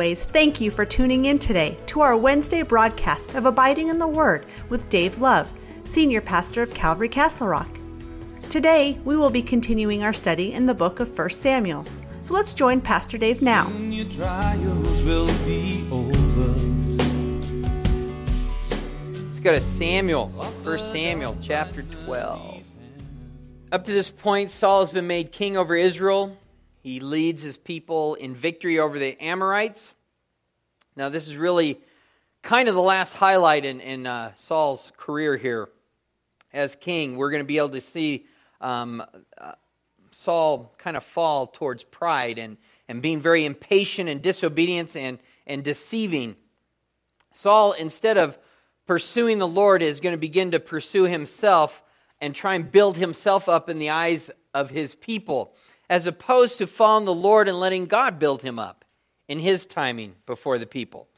As always, thank you for tuning in today to our Wednesday broadcast of Abiding in the Word with Dave Love, Senior Pastor of Calvary Castle Rock. Today, we will be continuing our study in the book of 1 Samuel. So let's join Pastor Dave now. Let's go to Samuel, 1 Samuel chapter 12. Up to this point, Saul has been made king over Israel. He leads his people in victory over the Amorites. Now, this is really kind of the last highlight in, in uh, Saul's career here as king. We're going to be able to see um, uh, Saul kind of fall towards pride and, and being very impatient and disobedience and, and deceiving. Saul, instead of pursuing the Lord, is going to begin to pursue himself and try and build himself up in the eyes of his people as opposed to following the Lord and letting God build him up in his timing before the people.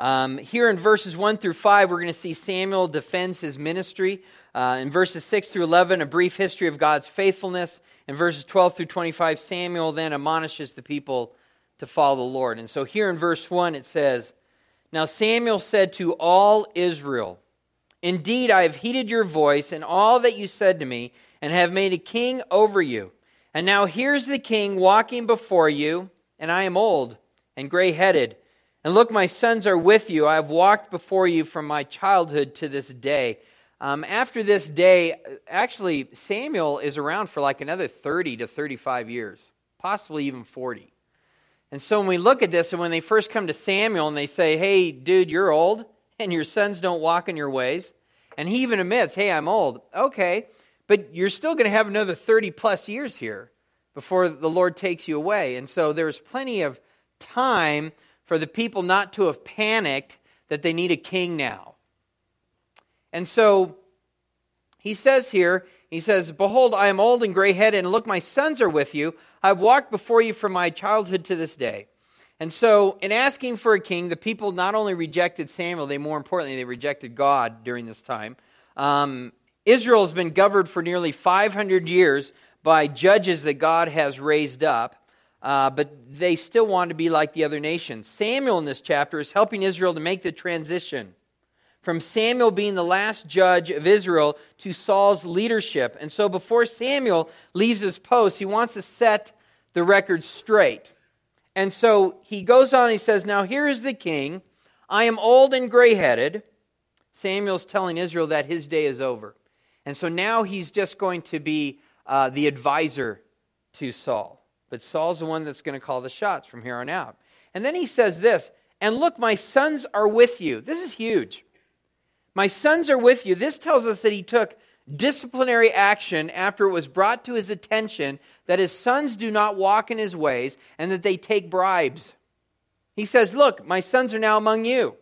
Um, here in verses 1 through 5, we're going to see Samuel defends his ministry. Uh, in verses 6 through 11, a brief history of God's faithfulness. In verses 12 through 25, Samuel then admonishes the people to follow the Lord. And so here in verse 1, it says, Now Samuel said to all Israel, Indeed, I have heeded your voice and all that you said to me, and have made a king over you. And now here's the king walking before you, and I am old and gray headed. And look, my sons are with you. I have walked before you from my childhood to this day. Um, after this day, actually, Samuel is around for like another 30 to 35 years, possibly even 40. And so when we look at this, and when they first come to Samuel and they say, Hey, dude, you're old, and your sons don't walk in your ways, and he even admits, Hey, I'm old. Okay. But you're still going to have another 30 plus years here before the Lord takes you away. And so there's plenty of time for the people not to have panicked that they need a king now. And so he says here, he says, Behold, I am old and gray headed, and look, my sons are with you. I've walked before you from my childhood to this day. And so, in asking for a king, the people not only rejected Samuel, they more importantly, they rejected God during this time. Um, Israel has been governed for nearly 500 years by judges that God has raised up, uh, but they still want to be like the other nations. Samuel in this chapter is helping Israel to make the transition from Samuel being the last judge of Israel to Saul's leadership. And so before Samuel leaves his post, he wants to set the record straight. And so he goes on, he says, Now here is the king. I am old and gray headed. Samuel's telling Israel that his day is over. And so now he's just going to be uh, the advisor to Saul. But Saul's the one that's going to call the shots from here on out. And then he says this And look, my sons are with you. This is huge. My sons are with you. This tells us that he took disciplinary action after it was brought to his attention that his sons do not walk in his ways and that they take bribes. He says, Look, my sons are now among you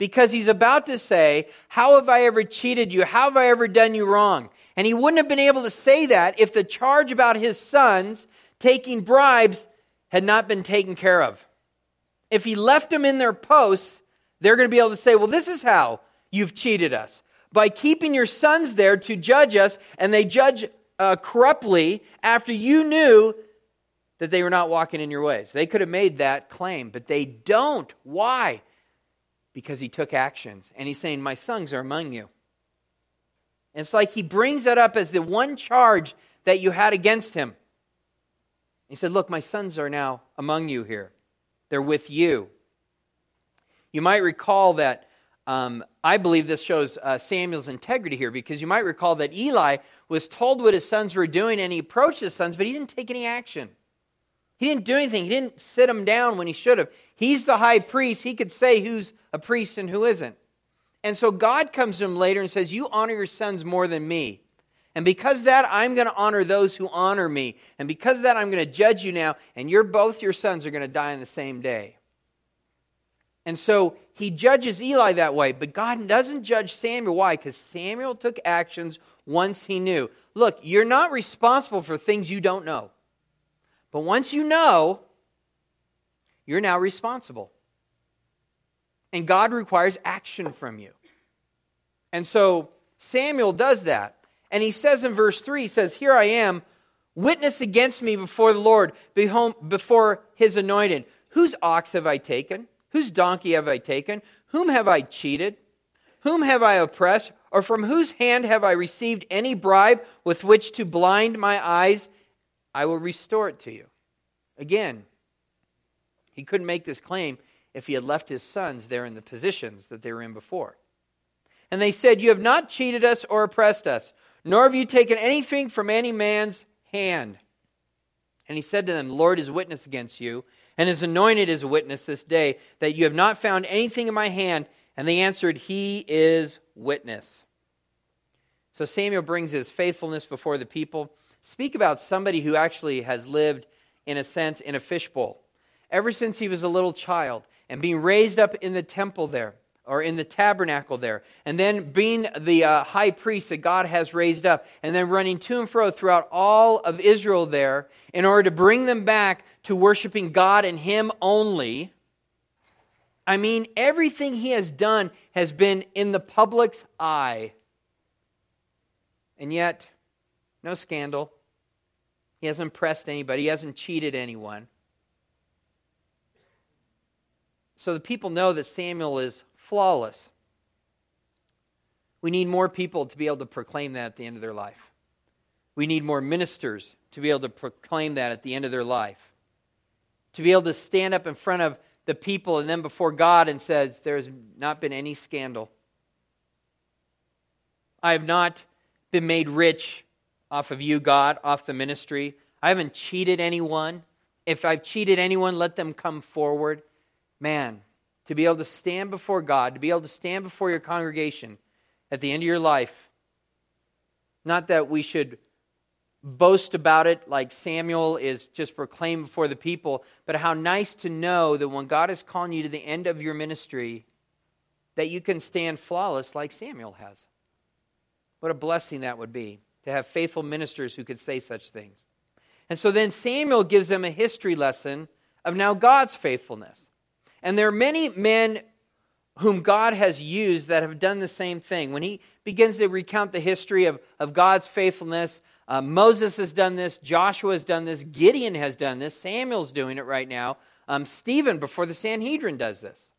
because he's about to say, How have I ever cheated you? How have I ever done you wrong? And he wouldn't have been able to say that if the charge about his sons taking bribes had not been taken care of. If he left them in their posts, they're going to be able to say, Well, this is how you've cheated us. By keeping your sons there to judge us, and they judge uh, corruptly after you knew that they were not walking in your ways. They could have made that claim, but they don't. Why? Because he took actions. And he's saying, My sons are among you. And it's like he brings that up as the one charge that you had against him. He said, Look, my sons are now among you here. They're with you. You might recall that um, I believe this shows uh, Samuel's integrity here because you might recall that Eli was told what his sons were doing and he approached his sons, but he didn't take any action. He didn't do anything. He didn't sit him down when he should have. He's the high priest. He could say who's a priest and who isn't. And so God comes to him later and says, You honor your sons more than me. And because that, I'm going to honor those who honor me. And because that, I'm going to judge you now. And you're both your sons are going to die on the same day. And so he judges Eli that way. But God doesn't judge Samuel. Why? Because Samuel took actions once he knew. Look, you're not responsible for things you don't know. But once you know, you're now responsible. And God requires action from you. And so Samuel does that. And he says in verse 3, he says, Here I am, witness against me before the Lord, before his anointed. Whose ox have I taken? Whose donkey have I taken? Whom have I cheated? Whom have I oppressed? Or from whose hand have I received any bribe with which to blind my eyes? I will restore it to you. Again, he couldn't make this claim if he had left his sons there in the positions that they were in before. And they said, You have not cheated us or oppressed us, nor have you taken anything from any man's hand. And he said to them, The Lord is witness against you, and is anointed a witness this day, that you have not found anything in my hand. And they answered, He is witness. So Samuel brings his faithfulness before the people. Speak about somebody who actually has lived, in a sense, in a fishbowl. Ever since he was a little child and being raised up in the temple there, or in the tabernacle there, and then being the uh, high priest that God has raised up, and then running to and fro throughout all of Israel there in order to bring them back to worshiping God and Him only. I mean, everything he has done has been in the public's eye. And yet, no scandal. He hasn't impressed anybody, he hasn't cheated anyone. So the people know that Samuel is flawless. We need more people to be able to proclaim that at the end of their life. We need more ministers to be able to proclaim that at the end of their life. To be able to stand up in front of the people and then before God and says, There has not been any scandal. I have not been made rich off of you, God, off the ministry. I haven't cheated anyone. If I've cheated anyone, let them come forward. Man, to be able to stand before God, to be able to stand before your congregation at the end of your life. Not that we should boast about it like Samuel is just proclaimed before the people, but how nice to know that when God is calling you to the end of your ministry, that you can stand flawless like Samuel has. What a blessing that would be to have faithful ministers who could say such things. And so then Samuel gives them a history lesson of now God's faithfulness. And there are many men whom God has used that have done the same thing. When he begins to recount the history of, of God's faithfulness, uh, Moses has done this, Joshua has done this, Gideon has done this, Samuel's doing it right now, um, Stephen before the Sanhedrin does this.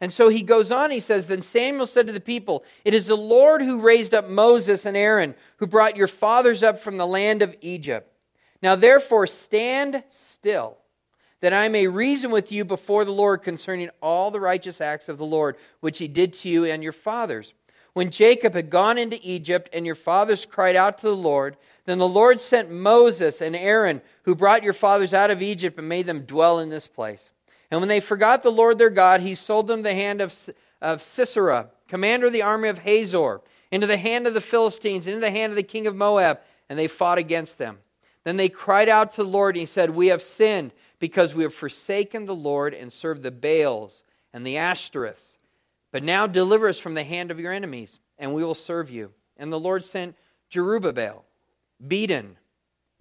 And so he goes on, he says, Then Samuel said to the people, It is the Lord who raised up Moses and Aaron, who brought your fathers up from the land of Egypt. Now therefore stand still that I may reason with you before the Lord concerning all the righteous acts of the Lord, which he did to you and your fathers. When Jacob had gone into Egypt and your fathers cried out to the Lord, then the Lord sent Moses and Aaron, who brought your fathers out of Egypt and made them dwell in this place. And when they forgot the Lord their God, he sold them the hand of, of Sisera, commander of the army of Hazor, into the hand of the Philistines, into the hand of the king of Moab, and they fought against them. Then they cried out to the Lord, and he said, We have sinned because we have forsaken the Lord and served the Baals and the Ashtoreths. But now deliver us from the hand of your enemies, and we will serve you. And the Lord sent Jerubbaal, Bedan,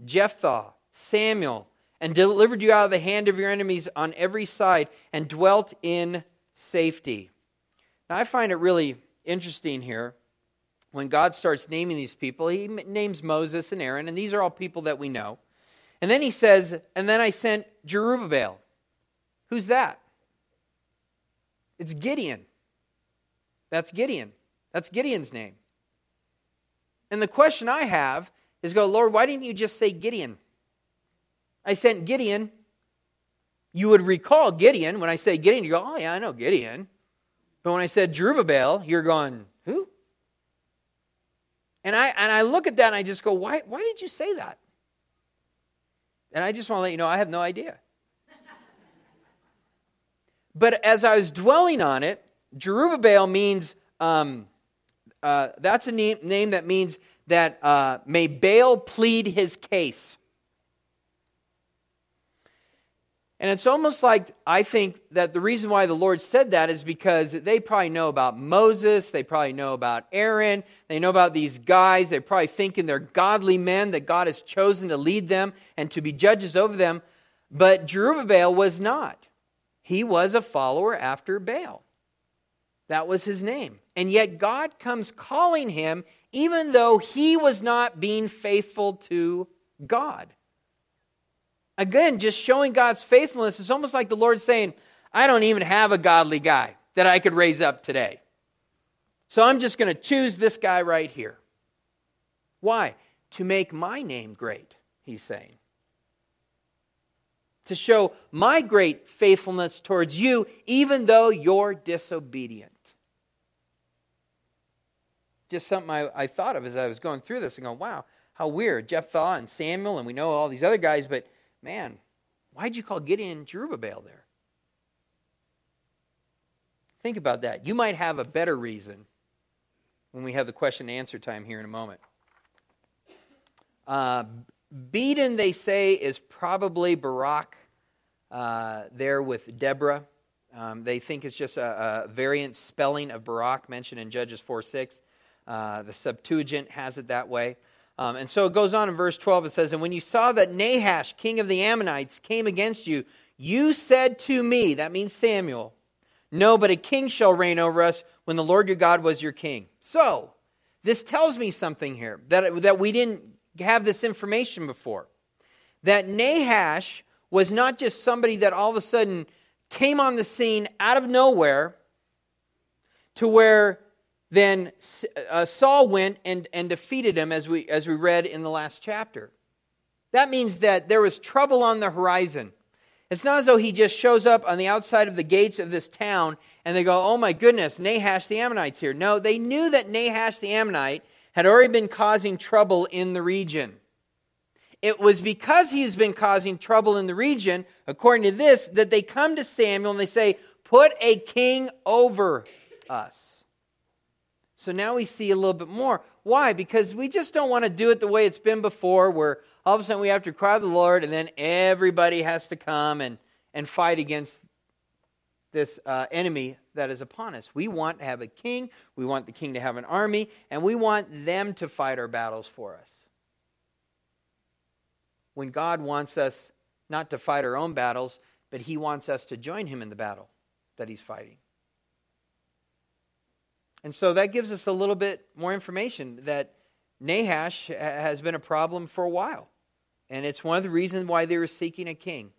Jephthah, Samuel, and delivered you out of the hand of your enemies on every side, and dwelt in safety. Now, I find it really interesting here when God starts naming these people. He names Moses and Aaron, and these are all people that we know. And then he says, and then I sent Jerubbaal. Who's that? It's Gideon. That's Gideon. That's Gideon's name. And the question I have is go, Lord, why didn't you just say Gideon? I sent Gideon. You would recall Gideon. When I say Gideon, you go, oh, yeah, I know Gideon. But when I said Jerubbaal, you're going, who? And I, and I look at that and I just go, why, why did you say that? And I just want to let you know I have no idea. but as I was dwelling on it, Jerubbaal means, um, uh, that's a name, name, that means that uh, may Baal plead his case. And it's almost like I think that the reason why the Lord said that is because they probably know about Moses, they probably know about Aaron, they know about these guys, they're probably thinking they're godly men that God has chosen to lead them and to be judges over them. But Jerubbaal was not. He was a follower after Baal. That was his name. And yet God comes calling him even though he was not being faithful to God. Again, just showing God's faithfulness. It's almost like the Lord saying, I don't even have a godly guy that I could raise up today. So I'm just going to choose this guy right here. Why? To make my name great, he's saying. To show my great faithfulness towards you, even though you're disobedient. Just something I, I thought of as I was going through this and going, wow, how weird. Jephthah and Samuel, and we know all these other guys, but man, why'd you call Gideon Jerubbaal there? Think about that. You might have a better reason when we have the question and answer time here in a moment. Uh, Bedan, they say, is probably Barak uh, there with Deborah. Um, they think it's just a, a, variant spelling of Barak mentioned in Judges 4 6. Uh, the Septuagint has it that way. Um, and so it goes on in verse 12. It says, And when you saw that Nahash, king of the Ammonites, came against you, you said to me, that means Samuel, No, but a king shall reign over us when the Lord your God was your king. So, this tells me something here that, that we didn't have this information before. That Nahash was not just somebody that all of a sudden came on the scene out of nowhere to where then uh, Saul went and, and defeated him, as we, as we read in the last chapter. That means that there was trouble on the horizon. It's not as though he just shows up on the outside of the gates of this town and they go, oh my goodness, Nahash the Ammonite's here. No, they knew that Nahash the Ammonite had already been causing trouble in the region. It was because he's been causing trouble in the region, according to this, that they come to Samuel and they say, Put a king over us. So now we see a little bit more. Why? Because we just don't want to do it the way it's been before, where all of a sudden we have to cry to the Lord and then everybody has to come and, and fight against this uh, enemy that is upon us. We want to have a king, we want the king to have an army, and we want them to fight our battles for us. When God wants us not to fight our own battles, but He wants us to join Him in the battle that He's fighting. And so that gives us a little bit more information that Nahash has been a problem for a while. And it's one of the reasons why they were seeking a king.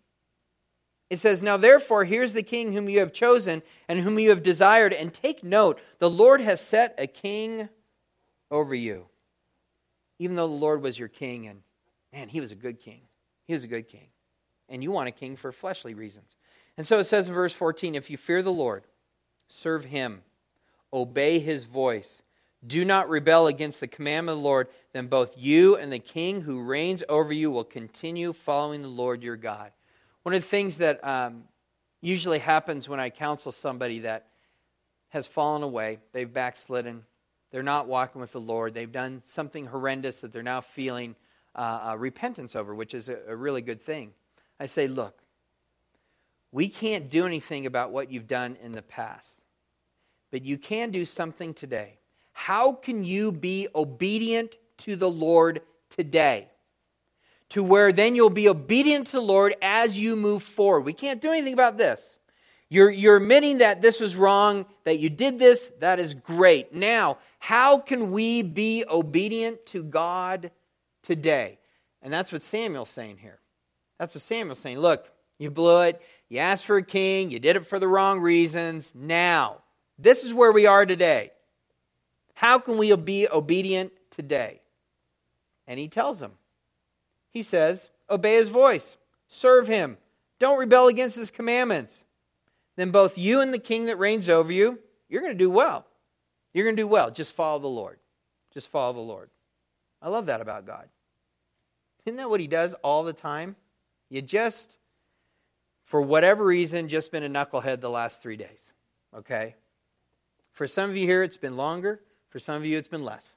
It says, Now therefore, here's the king whom you have chosen and whom you have desired. And take note, the Lord has set a king over you. Even though the Lord was your king, and man, he was a good king. He was a good king. And you want a king for fleshly reasons. And so it says in verse 14 If you fear the Lord, serve him obey his voice. Do not rebel against the commandment of the Lord, then both you and the king who reigns over you will continue following the Lord your God. One of the things that um, usually happens when I counsel somebody that has fallen away, they've backslidden, they're not walking with the Lord, they've done something horrendous that they're now feeling uh, uh, repentance over, which is a, a really good thing. I say, look, we can't do anything about what you've done in the past but you can do something today. How can you be obedient to the Lord today? To where then you'll be obedient to the Lord as you move forward. We can't do anything about this. You're, you're admitting that this was wrong, that you did this, that is great. Now, how can we be obedient to God today? And that's what Samuel's saying here. That's what Samuel's saying. Look, you blew it. You asked for a king. You did it for the wrong reasons. Now, this is where we are today. How can we be obedient today? And he tells them. He says, Obey his voice, serve him, don't rebel against his commandments. Then both you and the king that reigns over you, you're going to do well. You're going to do well. Just follow the Lord. Just follow the Lord. I love that about God. Isn't that what he does all the time? You just, for whatever reason, just been a knucklehead the last three days. Okay? For some of you here, it's been longer. For some of you, it's been less.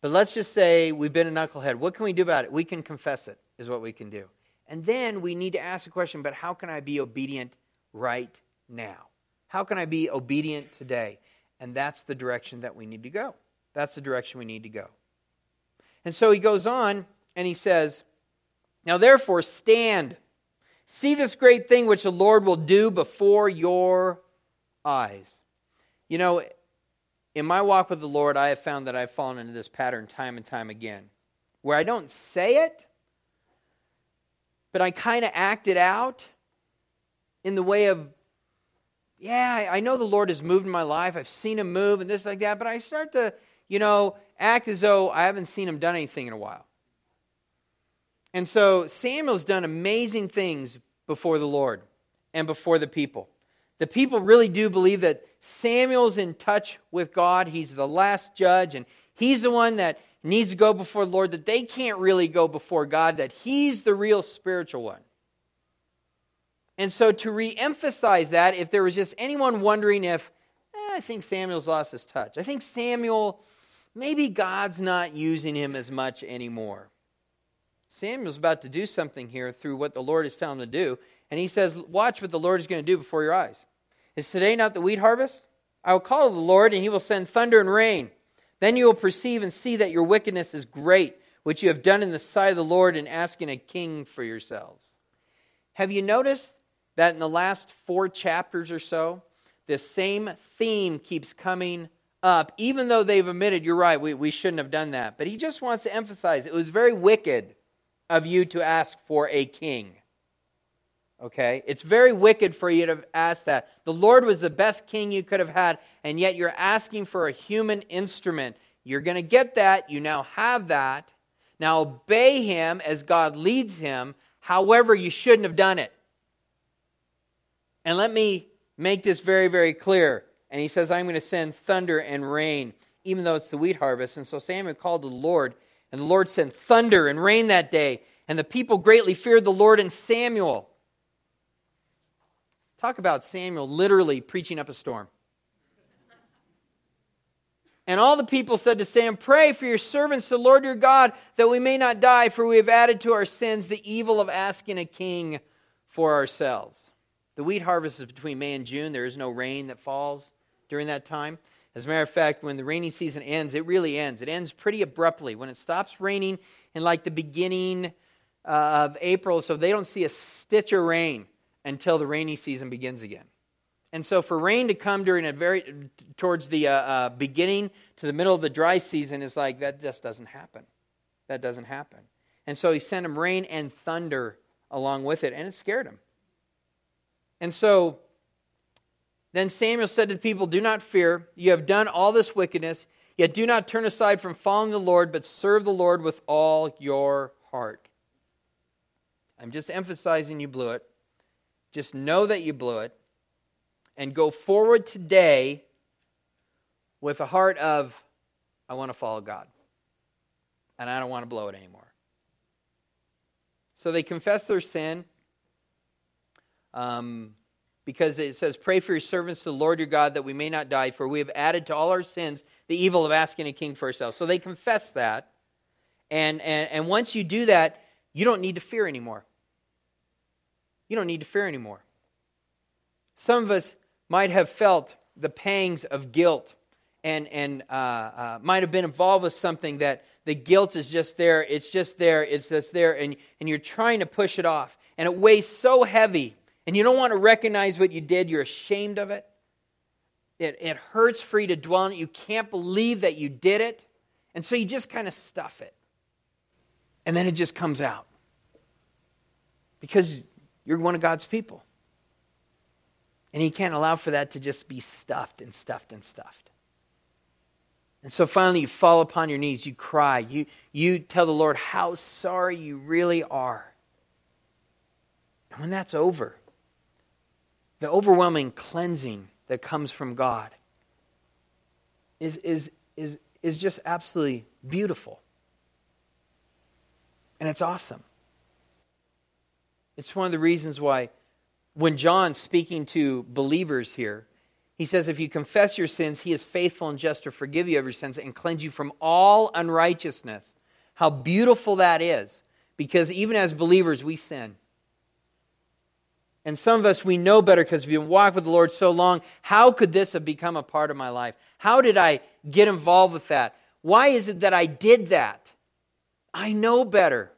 But let's just say we've been a knucklehead. What can we do about it? We can confess it, is what we can do. And then we need to ask the question, but how can I be obedient right now? How can I be obedient today? And that's the direction that we need to go. That's the direction we need to go. And so he goes on and he says, Now therefore, stand. See this great thing which the Lord will do before your eyes. You know, in my walk with the Lord, I have found that I've fallen into this pattern time and time again, where I don't say it, but I kind of act it out in the way of, yeah, I know the Lord has moved in my life. I've seen him move and this like that, but I start to, you know, act as though I haven't seen him done anything in a while. And so Samuel's done amazing things before the Lord and before the people. The people really do believe that Samuel's in touch with God. He's the last judge, and he's the one that needs to go before the Lord, that they can't really go before God, that he's the real spiritual one. And so, to re emphasize that, if there was just anyone wondering if, eh, I think Samuel's lost his touch, I think Samuel, maybe God's not using him as much anymore. Samuel's about to do something here through what the Lord is telling him to do. And he says, Watch what the Lord is going to do before your eyes. Is today not the wheat harvest? I will call to the Lord, and he will send thunder and rain. Then you will perceive and see that your wickedness is great, which you have done in the sight of the Lord in asking a king for yourselves. Have you noticed that in the last four chapters or so, this same theme keeps coming up, even though they've admitted, you're right, we, we shouldn't have done that. But he just wants to emphasize it was very wicked of you to ask for a king. Okay? It's very wicked for you to ask that. The Lord was the best king you could have had, and yet you're asking for a human instrument. You're going to get that. You now have that. Now obey him as God leads him. However, you shouldn't have done it. And let me make this very, very clear. And he says, I'm going to send thunder and rain, even though it's the wheat harvest. And so Samuel called to the Lord and the Lord sent thunder and rain that day, and the people greatly feared the Lord and Samuel. Talk about Samuel literally preaching up a storm. And all the people said to Sam, Pray for your servants, the Lord your God, that we may not die, for we have added to our sins the evil of asking a king for ourselves. The wheat harvest is between May and June. There is no rain that falls during that time. As a matter of fact, when the rainy season ends, it really ends. It ends pretty abruptly. When it stops raining in like the beginning uh, of April, so they don't see a stitch of rain until the rainy season begins again. And so for rain to come during a very towards the uh, uh, beginning to the middle of the dry season is like that just doesn't happen. That doesn't happen. And so he sent him rain and thunder along with it, and it scared him. And so then Samuel said to the people, Do not fear. You have done all this wickedness, yet do not turn aside from following the Lord, but serve the Lord with all your heart. I'm just emphasizing you blew it. Just know that you blew it. And go forward today with a heart of, I want to follow God. And I don't want to blow it anymore. So they confess their sin. Um, because it says, Pray for your servants to the Lord your God that we may not die, for we have added to all our sins the evil of asking a king for ourselves. So they confess that. And, and, and once you do that, you don't need to fear anymore. You don't need to fear anymore. Some of us might have felt the pangs of guilt and, and uh, uh, might have been involved with something that the guilt is just there, it's just there, it's just there, and, and you're trying to push it off. And it weighs so heavy and you don't want to recognize what you did, you're ashamed of it. It, it hurts for you to dwell on it. You can't believe that you did it. And so you just kind of stuff it. And then it just comes out. Because you're one of God's people. And He can't allow for that to just be stuffed and stuffed and stuffed. And so finally, you fall upon your knees, you cry, you, you tell the Lord how sorry you really are. And when that's over, the overwhelming cleansing that comes from God is, is, is, is just absolutely beautiful. And it's awesome. It's one of the reasons why, when John's speaking to believers here, he says, If you confess your sins, he is faithful and just to forgive you of your sins and cleanse you from all unrighteousness. How beautiful that is. Because even as believers, we sin. And some of us, we know better because we've been walking with the Lord so long. How could this have become a part of my life? How did I get involved with that? Why is it that I did that? I know better.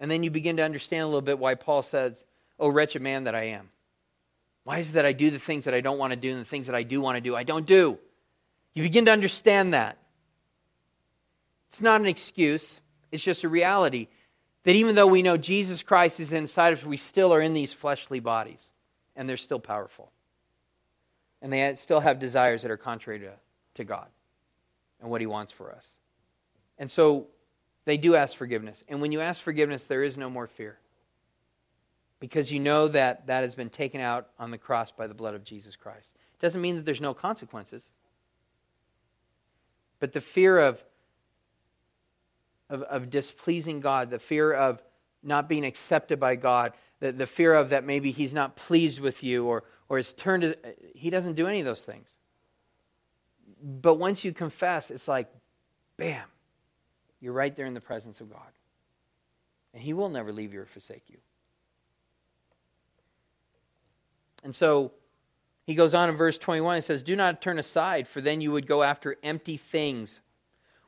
And then you begin to understand a little bit why Paul says, Oh, wretched man that I am. Why is it that I do the things that I don't want to do and the things that I do want to do, I don't do? You begin to understand that. It's not an excuse, it's just a reality. That even though we know Jesus Christ is inside of us, we still are in these fleshly bodies, and they're still powerful. And they still have desires that are contrary to, to God and what He wants for us. And so they do ask forgiveness. And when you ask forgiveness, there is no more fear. Because you know that that has been taken out on the cross by the blood of Jesus Christ. It doesn't mean that there's no consequences. But the fear of, of, of displeasing God, the fear of not being accepted by God, the, the fear of that maybe He's not pleased with you or, or has turned, He doesn't do any of those things. But once you confess, it's like, bam, you're right there in the presence of God. And He will never leave you or forsake you. And so he goes on in verse 21 and says, Do not turn aside, for then you would go after empty things,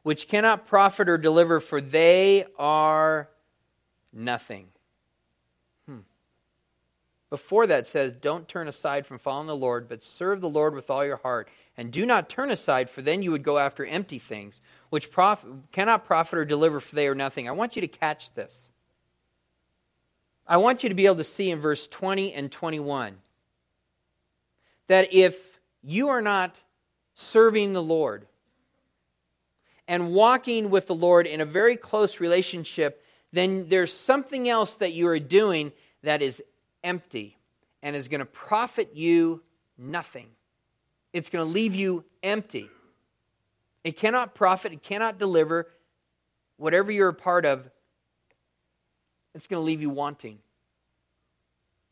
which cannot profit or deliver, for they are nothing. Before that says, Don't turn aside from following the Lord, but serve the Lord with all your heart. And do not turn aside, for then you would go after empty things, which prof- cannot profit or deliver, for they are nothing. I want you to catch this. I want you to be able to see in verse 20 and 21 that if you are not serving the Lord and walking with the Lord in a very close relationship, then there's something else that you are doing that is empty and is going to profit you nothing. It's going to leave you empty. It cannot profit, it cannot deliver. Whatever you're a part of, it's going to leave you wanting.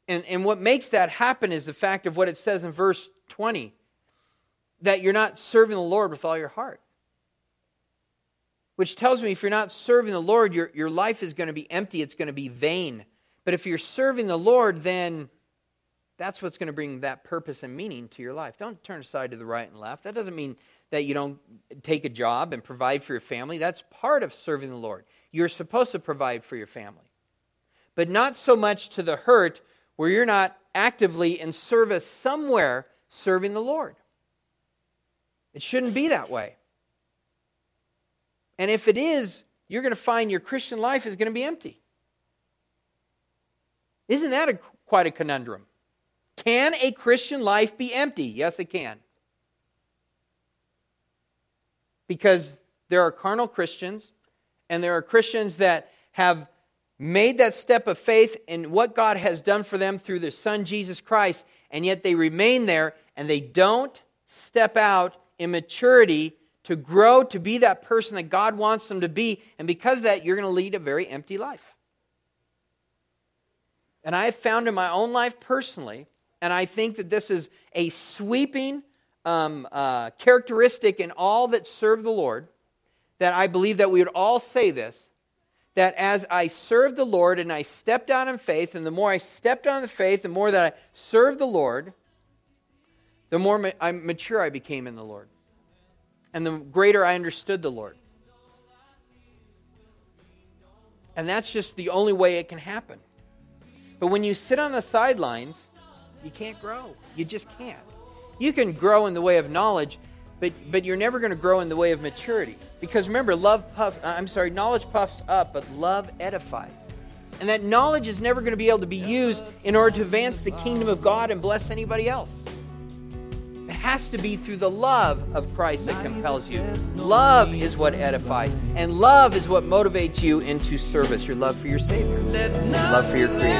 And, and what makes that happen is the fact of what it says in verse 20 that you're not serving the Lord with all your heart. Which tells me if you're not serving the Lord, your, your life is going to be empty, it's going to be vain. But if you're serving the Lord, then that's what's going to bring that purpose and meaning to your life. Don't turn aside to the right and left. That doesn't mean that you don't take a job and provide for your family. That's part of serving the Lord. You're supposed to provide for your family. But not so much to the hurt where you're not actively in service somewhere serving the Lord. It shouldn't be that way. And if it is, you're going to find your Christian life is going to be empty. Isn't that a, quite a conundrum? Can a Christian life be empty? Yes, it can. Because there are carnal Christians, and there are Christians that have made that step of faith in what God has done for them through their Son, Jesus Christ, and yet they remain there and they don't step out in maturity to grow to be that person that God wants them to be. And because that, you're going to lead a very empty life. And I have found in my own life personally, and I think that this is a sweeping um, uh, characteristic in all that serve the Lord, that I believe that we would all say this that as I served the Lord and I stepped out in faith, and the more I stepped out in faith, the more that I served the Lord, the more ma- I, mature I became in the Lord. And the greater I understood the Lord. And that's just the only way it can happen. But when you sit on the sidelines, you can't grow. You just can't. You can grow in the way of knowledge, but, but you're never going to grow in the way of maturity. Because remember, love puffs, uh, I'm sorry, knowledge puffs up, but love edifies. And that knowledge is never going to be able to be used in order to advance the kingdom of God and bless anybody else. It has to be through the love of Christ that compels you. Love is what edifies, and love is what motivates you into service. Your love for your Savior, love for your Creator.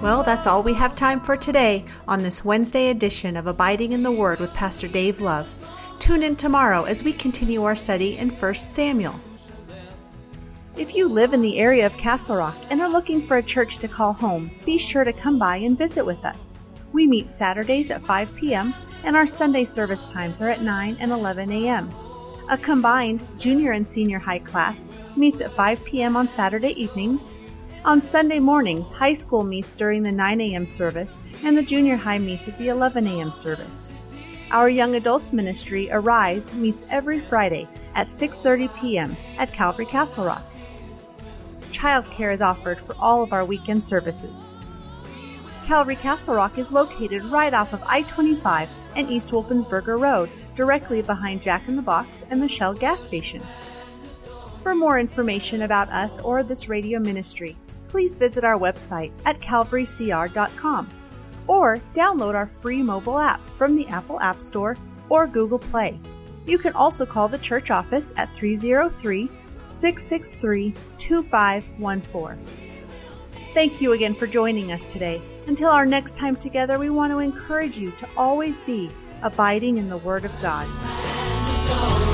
Well, that's all we have time for today on this Wednesday edition of Abiding in the Word with Pastor Dave Love. Tune in tomorrow as we continue our study in 1 Samuel. If you live in the area of Castle Rock and are looking for a church to call home, be sure to come by and visit with us. We meet Saturdays at 5 p.m., and our Sunday service times are at 9 and 11 a.m. A combined junior and senior high class meets at 5 p.m. on Saturday evenings on Sunday mornings, high school meets during the 9 a.m. service and the junior high meets at the 11 a.m. service. Our young adults ministry Arise meets every Friday at 6:30 p.m. at Calvary Castle Rock. Childcare is offered for all of our weekend services. Calvary Castle Rock is located right off of I-25 and East Wolfensberger Road, directly behind Jack in the Box and the Shell gas station. For more information about us or this radio ministry, please visit our website at calvarycr.com or download our free mobile app from the Apple App Store or Google Play. You can also call the church office at 303 663 2514. Thank you again for joining us today. Until our next time together, we want to encourage you to always be abiding in the Word of God.